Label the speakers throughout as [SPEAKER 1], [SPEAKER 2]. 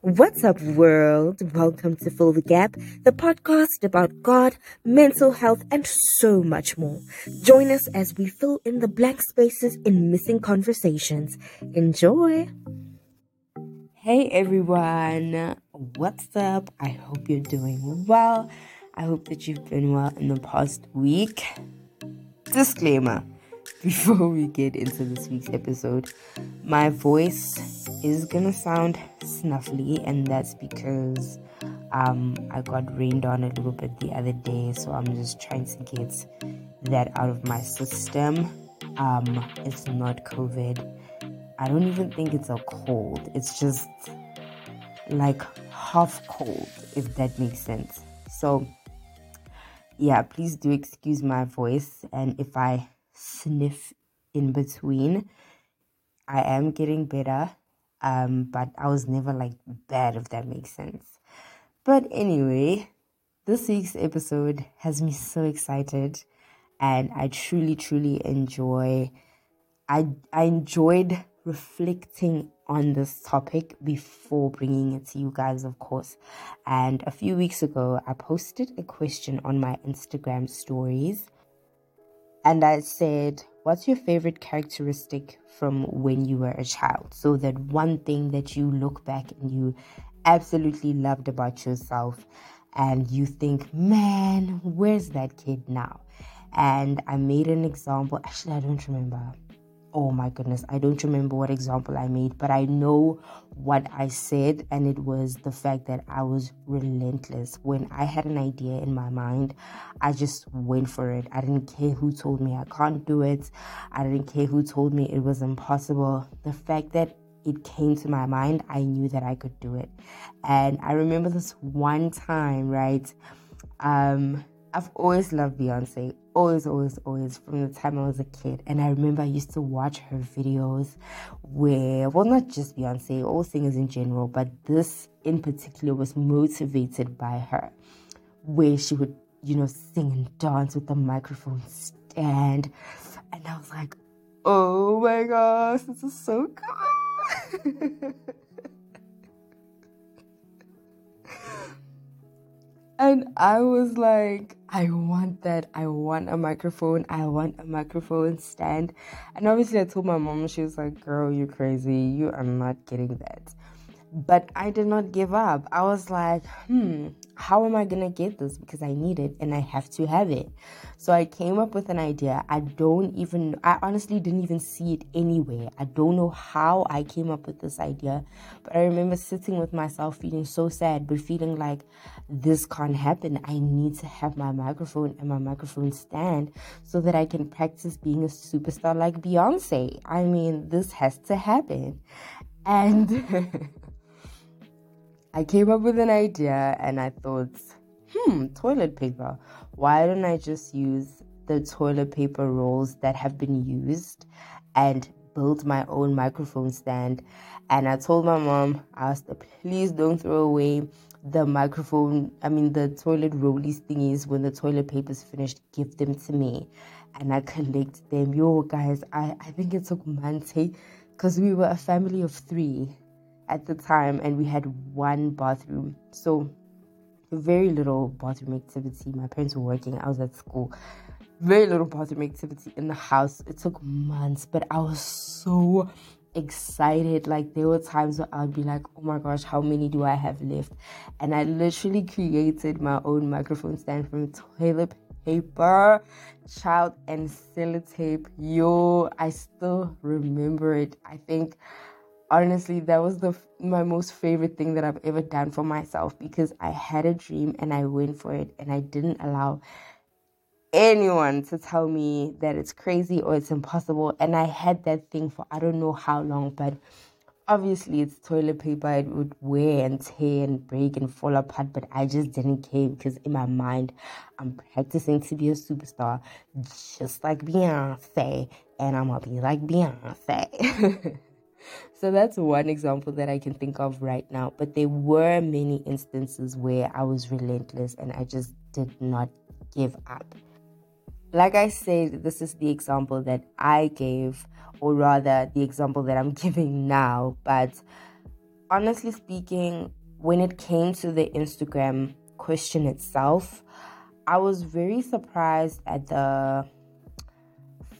[SPEAKER 1] What's up, world? Welcome to Fill the Gap, the podcast about God, mental health, and so much more. Join us as we fill in the blank spaces in missing conversations. Enjoy! Hey, everyone. What's up? I hope you're doing well. I hope that you've been well in the past week. Disclaimer before we get into this week's episode, my voice is gonna sound snuffly, and that's because um, I got rained on a little bit the other day, so I'm just trying to get that out of my system. Um, it's not COVID. I don't even think it's a cold. It's just like half cold, if that makes sense. So, yeah, please do excuse my voice, and if I sniff in between. I am getting better, um, but I was never like bad, if that makes sense. But anyway, this week's episode has me so excited, and I truly, truly enjoy. I I enjoyed reflecting on this topic before bringing it to you guys, of course. And a few weeks ago, I posted a question on my Instagram stories and I said, What's your favorite characteristic from when you were a child? So, that one thing that you look back and you absolutely loved about yourself, and you think, Man, where's that kid now? And I made an example. Actually, I don't remember oh my goodness, I don't remember what example I made, but I know what I said, and it was the fact that I was relentless. When I had an idea in my mind, I just went for it. I didn't care who told me I can't do it, I didn't care who told me it was impossible. The fact that it came to my mind, I knew that I could do it. And I remember this one time, right? Um, I've always loved Beyonce, always, always, always from the time I was a kid. And I remember I used to watch her videos where, well, not just Beyonce, all singers in general, but this in particular was motivated by her, where she would, you know, sing and dance with the microphone stand. And I was like, oh my gosh, this is so cool. And I was like, I want that. I want a microphone. I want a microphone stand. And obviously, I told my mom, she was like, Girl, you're crazy. You are not getting that. But I did not give up. I was like, hmm, how am I going to get this? Because I need it and I have to have it. So I came up with an idea. I don't even, I honestly didn't even see it anywhere. I don't know how I came up with this idea. But I remember sitting with myself feeling so sad, but feeling like this can't happen. I need to have my microphone and my microphone stand so that I can practice being a superstar like Beyonce. I mean, this has to happen. And. I came up with an idea and I thought, hmm, toilet paper. Why don't I just use the toilet paper rolls that have been used and build my own microphone stand? And I told my mom, I asked her, please don't throw away the microphone, I mean, the toilet rollies thingies when the toilet paper is finished, give them to me. And I collect them. Yo, guys, I, I think it took months, because we were a family of three at the time and we had one bathroom. So very little bathroom activity. My parents were working, I was at school. Very little bathroom activity in the house. It took months, but I was so excited. Like there were times where I'd be like, oh my gosh, how many do I have left? And I literally created my own microphone stand from toilet paper, child and sellotape. Yo, I still remember it. I think honestly that was the my most favorite thing that I've ever done for myself because I had a dream and I went for it and I didn't allow anyone to tell me that it's crazy or it's impossible. And I had that thing for I don't know how long but obviously it's toilet paper it would wear and tear and break and fall apart but I just didn't care because in my mind I'm practicing to be a superstar just like Beyonce and I'm gonna be like Beyonce So that's one example that I can think of right now. But there were many instances where I was relentless and I just did not give up. Like I said, this is the example that I gave, or rather, the example that I'm giving now. But honestly speaking, when it came to the Instagram question itself, I was very surprised at the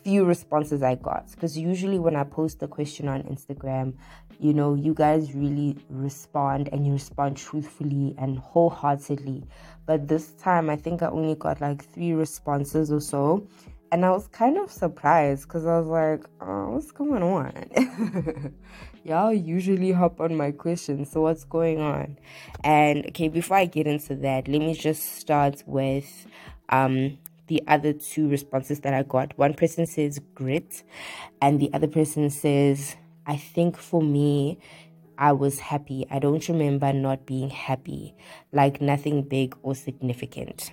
[SPEAKER 1] few responses I got because usually when I post the question on Instagram, you know, you guys really respond and you respond truthfully and wholeheartedly. But this time, I think I only got like three responses or so. And I was kind of surprised because I was like, oh, what's going on? Y'all usually hop on my questions, so what's going on? And okay, before I get into that, let me just start with um the other two responses that I got. One person says grit, and the other person says, I think for me, I was happy. I don't remember not being happy, like nothing big or significant.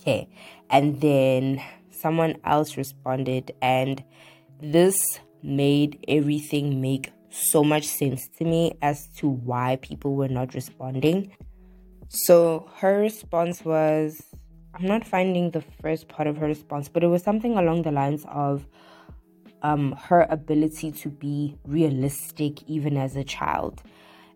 [SPEAKER 1] Okay, and then someone else responded, and this made everything make so much sense to me as to why people were not responding. So her response was I'm not finding the first part of her response, but it was something along the lines of um, her ability to be realistic even as a child.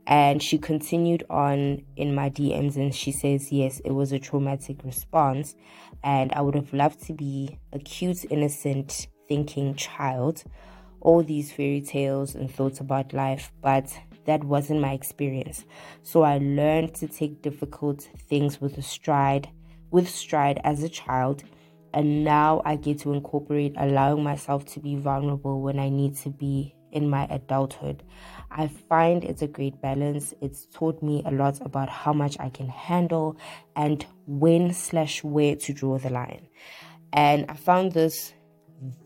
[SPEAKER 1] And she continued on in my DMs and she says, Yes, it was a traumatic response. And I would have loved to be a cute, innocent, thinking child. All these fairy tales and thoughts about life, but that wasn't my experience. So I learned to take difficult things with a stride with stride as a child and now I get to incorporate allowing myself to be vulnerable when I need to be in my adulthood. I find it's a great balance. It's taught me a lot about how much I can handle and when slash where to draw the line. And I found this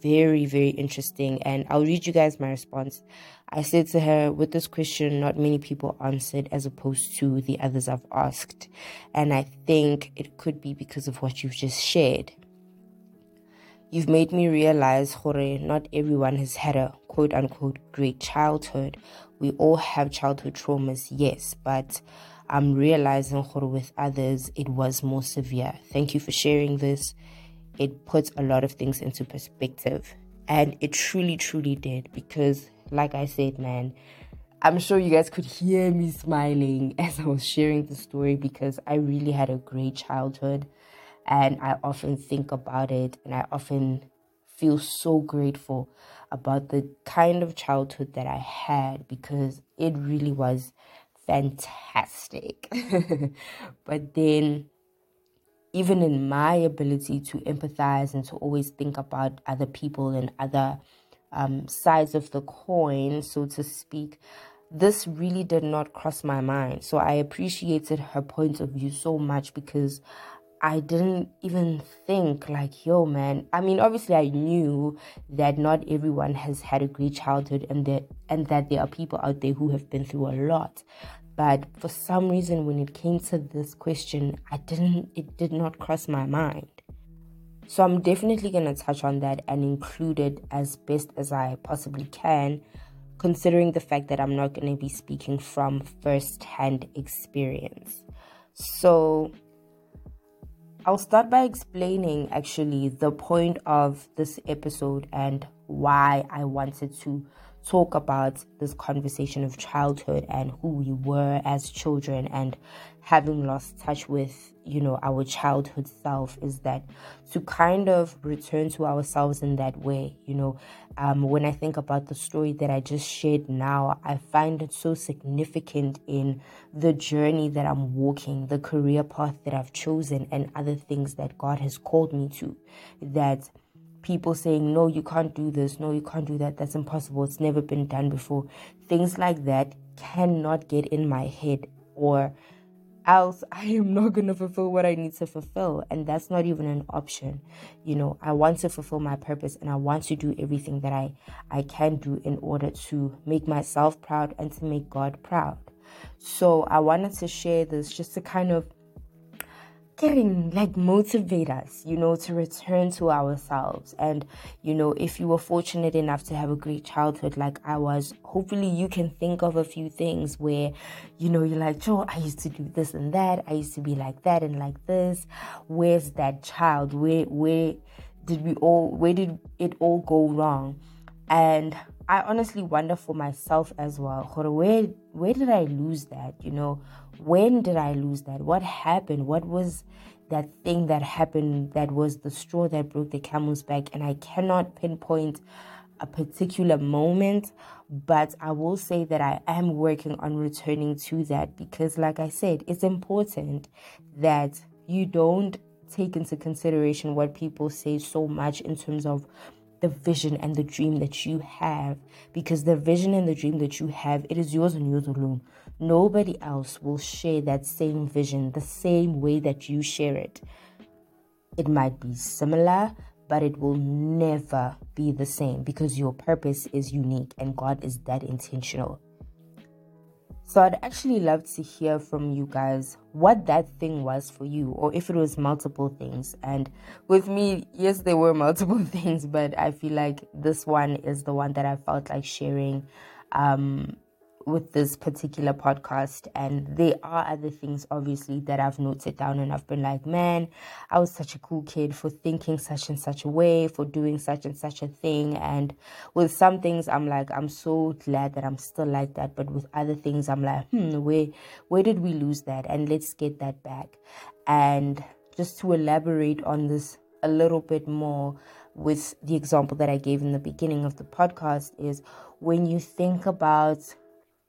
[SPEAKER 1] very, very interesting. And I'll read you guys my response. I said to her, with this question, not many people answered as opposed to the others I've asked. And I think it could be because of what you've just shared. You've made me realize, Hore, not everyone has had a quote unquote great childhood. We all have childhood traumas, yes, but I'm realizing, Hore, with others, it was more severe. Thank you for sharing this. It puts a lot of things into perspective. And it truly, truly did because like I said, man, I'm sure you guys could hear me smiling as I was sharing the story because I really had a great childhood and I often think about it and I often feel so grateful about the kind of childhood that I had because it really was fantastic. but then even in my ability to empathize and to always think about other people and other um, sides of the coin, so to speak, this really did not cross my mind. So I appreciated her point of view so much because I didn't even think like, yo, man. I mean, obviously, I knew that not everyone has had a great childhood, and that and that there are people out there who have been through a lot. But for some reason, when it came to this question, I didn't. It did not cross my mind. So I'm definitely going to touch on that and include it as best as I possibly can, considering the fact that I'm not going to be speaking from first hand experience. So I'll start by explaining actually the point of this episode and why I wanted to talk about this conversation of childhood and who we were as children. And having lost touch with you know our childhood self is that to kind of return to ourselves in that way you know. Um, when i think about the story that i just shared now i find it so significant in the journey that i'm walking the career path that i've chosen and other things that god has called me to that people saying, no, you can't do this, no, you can't do that, that's impossible, it's never been done before. Things like that cannot get in my head, or else I am not going to fulfill what I need to fulfill. And that's not even an option. You know, I want to fulfill my purpose and I want to do everything that I, I can do in order to make myself proud and to make God proud. So I wanted to share this just to kind of getting like motivate us you know to return to ourselves and you know if you were fortunate enough to have a great childhood like i was hopefully you can think of a few things where you know you're like joe i used to do this and that i used to be like that and like this where's that child where where did we all where did it all go wrong and I honestly wonder for myself as well. Where where did I lose that? You know, when did I lose that? What happened? What was that thing that happened that was the straw that broke the camel's back? And I cannot pinpoint a particular moment, but I will say that I am working on returning to that because, like I said, it's important that you don't take into consideration what people say so much in terms of the vision and the dream that you have because the vision and the dream that you have it is yours and yours alone nobody else will share that same vision the same way that you share it it might be similar but it will never be the same because your purpose is unique and God is that intentional so I'd actually love to hear from you guys what that thing was for you, or if it was multiple things. And with me, yes, there were multiple things, but I feel like this one is the one that I felt like sharing um, with this particular podcast and there are other things obviously that I've noted down and I've been like man I was such a cool kid for thinking such and such a way for doing such and such a thing. And with some things I'm like I'm so glad that I'm still like that. But with other things I'm like hmm where where did we lose that? And let's get that back. And just to elaborate on this a little bit more with the example that I gave in the beginning of the podcast is when you think about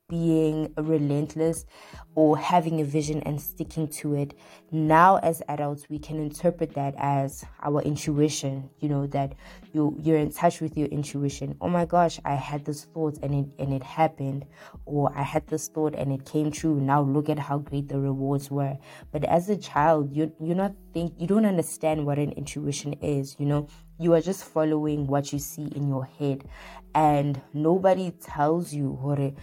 [SPEAKER 1] being relentless or having a vision and sticking to it. Now, as adults, we can interpret that as our intuition. You know that you you're in touch with your intuition. Oh my gosh, I had this thought and it and it happened, or I had this thought and it came true. Now look at how great the rewards were. But as a child, you you're not think you don't understand what an intuition is. You know, you are just following what you see in your head, and nobody tells you what it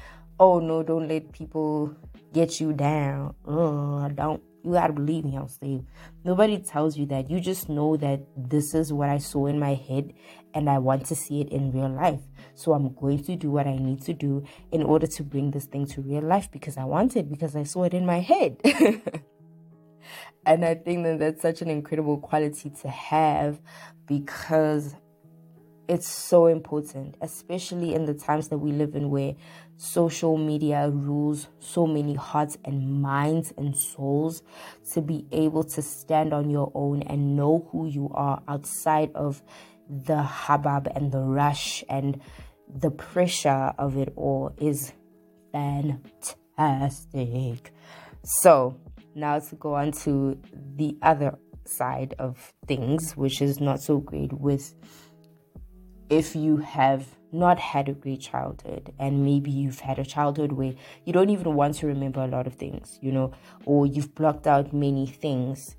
[SPEAKER 1] oh no, don't let people get you down. Uh, don't you gotta believe me, I'll save. Nobody tells you that. You just know that this is what I saw in my head and I want to see it in real life. So I'm going to do what I need to do in order to bring this thing to real life because I want it, because I saw it in my head. and I think that that's such an incredible quality to have because it's so important, especially in the times that we live in where social media rules so many hearts and minds and souls to be able to stand on your own and know who you are outside of the hubbub and the rush and the pressure of it all is fantastic. So, now to go on to the other side of things, which is not so great with if you have not had a great childhood and maybe you've had a childhood where you don't even want to remember a lot of things you know or you've blocked out many things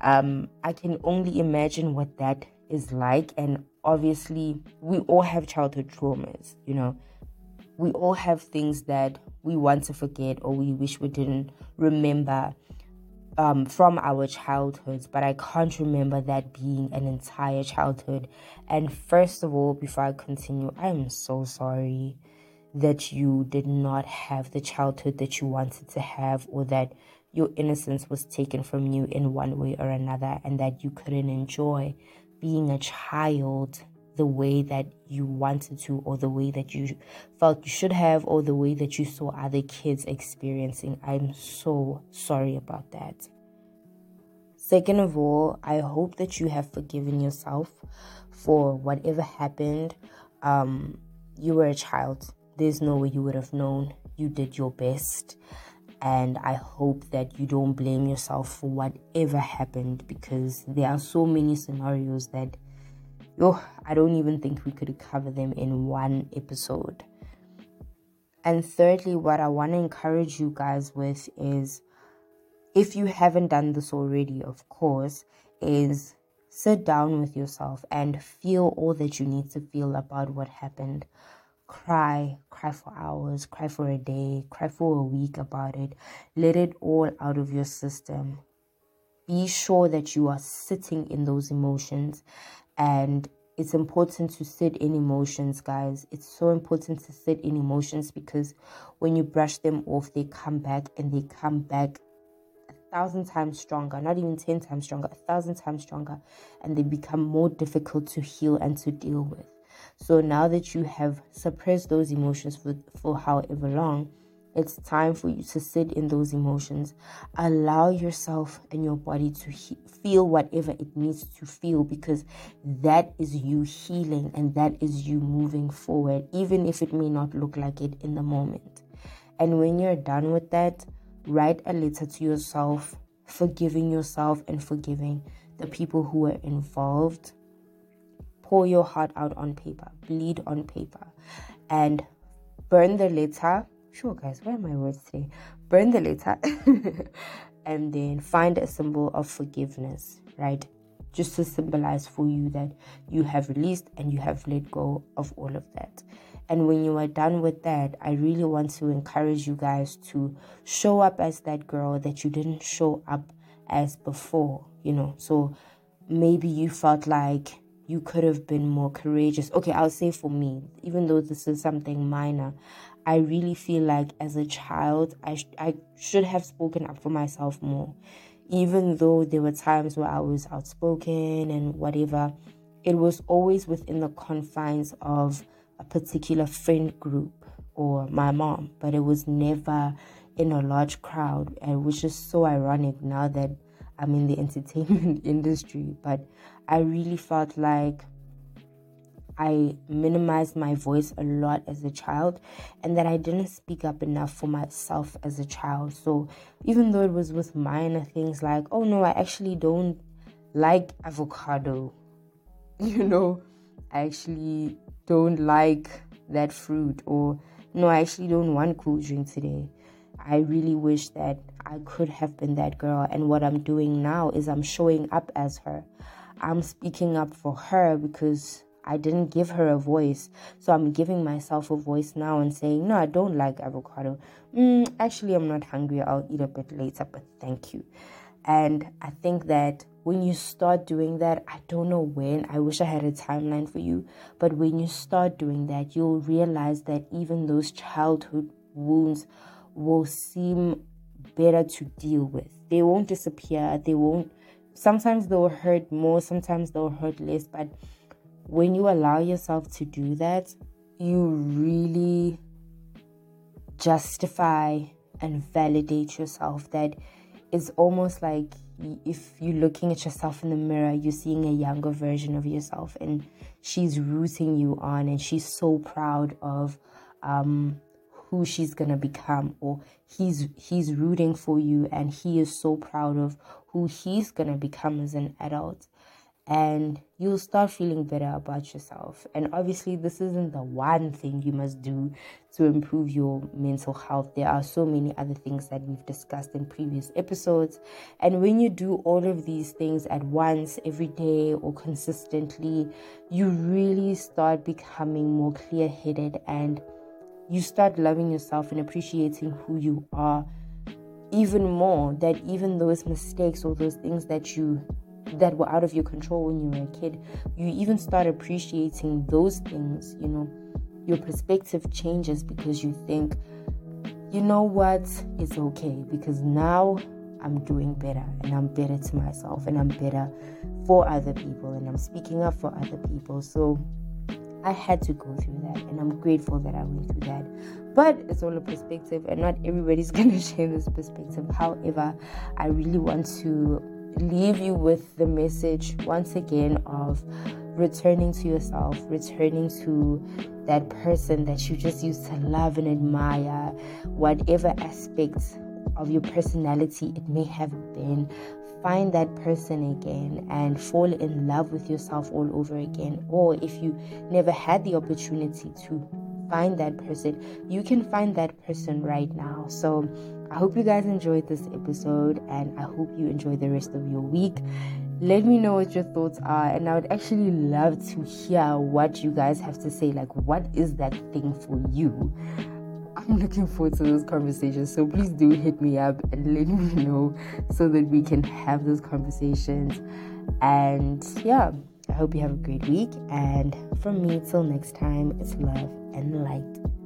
[SPEAKER 1] um i can only imagine what that is like. And obviously we all have childhood traumas you know. We all have things that we want to forget or we wish we didn't remember um, from our childhoods, but I can't remember that being an entire childhood. And first of all, before I continue, I am so sorry that you did not have the childhood that you wanted to have, or that your innocence was taken from you in one way or another, and that you couldn't enjoy being a child the way that you wanted to, or the way that you felt you should have, or the way that you saw other kids experiencing. I'm so sorry about that. Second of all, I hope that you have forgiven yourself for whatever happened. Um, you were a child, there's no way you would have known. You did your best. And I hope that you don't blame yourself for whatever happened because there are so many scenarios that oh, I don't even think we could cover them in one episode. And thirdly, what I want to encourage you guys with is if you haven't done this already, of course, is sit down with yourself and feel all that you need to feel about what happened. Cry, cry for hours, cry for a day, cry for a week about it. Let it all out of your system. Be sure that you are sitting in those emotions and it's important to sit in emotions, guys. It's so important to sit in emotions because when you brush them off, they come back and they come back a thousand times stronger, not even 10 times stronger, a thousand times stronger, and they become more difficult to heal and to deal with. So now that you have suppressed those emotions for, for however long, it's time for you to sit in those emotions. Allow yourself and your body to he- feel whatever it needs to feel because that is you healing and that is you moving forward, even if it may not look like it in the moment. And when you're done with that, write a letter to yourself, forgiving yourself and forgiving the people who were involved. Pour your heart out on paper, bleed on paper, and burn the letter Sure, guys, where are my words today? Burn the letter and then find a symbol of forgiveness, right? Just to symbolize for you that you have released and you have let go of all of that. And when you are done with that, I really want to encourage you guys to show up as that girl that you didn't show up as before, you know. So maybe you felt like you could have been more courageous. Okay, I'll say for me, even though this is something minor, I really feel like as a child, I, sh- I should have spoken up for myself more. Even though there were times where I was outspoken and whatever, it was always within the confines of a particular friend group or my mom, but it was never in a large crowd. And which is so ironic now that I'm in the entertainment industry. But I really felt like I minimized my voice a lot as a child and that I didn't speak up enough for myself as a child. So even though it was with minor things like, oh no, I actually don't like avocado, you know, I actually don't like that fruit, or no, I actually don't want cool drink today. I really wish that I could have been that girl. And what I'm doing now is I'm showing up as her. I'm speaking up for her because I didn't give her a voice. So I'm giving myself a voice now and saying, no, I don't like avocado. Mm, actually, I'm not hungry. I'll eat a bit later, but thank you. And I think that when you start doing that, I don't know when, I wish I had a timeline for you, but when you start doing that, you'll realize that even those childhood wounds will seem better to deal with. They won't disappear, they won't, sometimes they'll hurt more, sometimes they'll hurt less, but when you allow yourself to do that, you really justify and validate yourself. That is almost like if you're looking at yourself in the mirror, you're seeing a younger version of yourself, and she's rooting you on, and she's so proud of um, who she's gonna become, or he's he's rooting for you, and he is so proud of who he's gonna become as an adult and you'll start feeling better about yourself. And obviously, this isn't the one thing you must do to improve your mental health. There are so many other things that we've discussed in previous episodes. And when you do all of these things at once, every day, or consistently, you really start becoming more clear headed and you start loving yourself and appreciating who you are even more. That even those mistakes or those things that you that were out of your control when you were a kid, you even start appreciating those things, you know, your perspective changes because you think, you know what, it's okay because now I'm doing better and I'm better to myself and I'm better for other people and I'm speaking up for other people. So I had to go through that and I'm grateful that I went through that. But it's all a perspective and not everybody's going to share this perspective. However, I really want to leave you with the message once again of returning to yourself, returning to that person that you just used to love and admire, whatever aspects of your personality it may have been. Find that person again and fall in love with yourself all over again. Or if you never had the opportunity to find that person, you can find that person right now. So, I hope you guys enjoyed this episode and I hope you enjoy the rest of your week. Let me know what your thoughts are, and I would actually love to hear what you guys have to say. Like, what is that thing for you? I'm looking forward to those conversations. So please do hit me up and let me know so that we can have those conversations. And yeah, I hope you have a great week. And from me, till next time, it's love and light.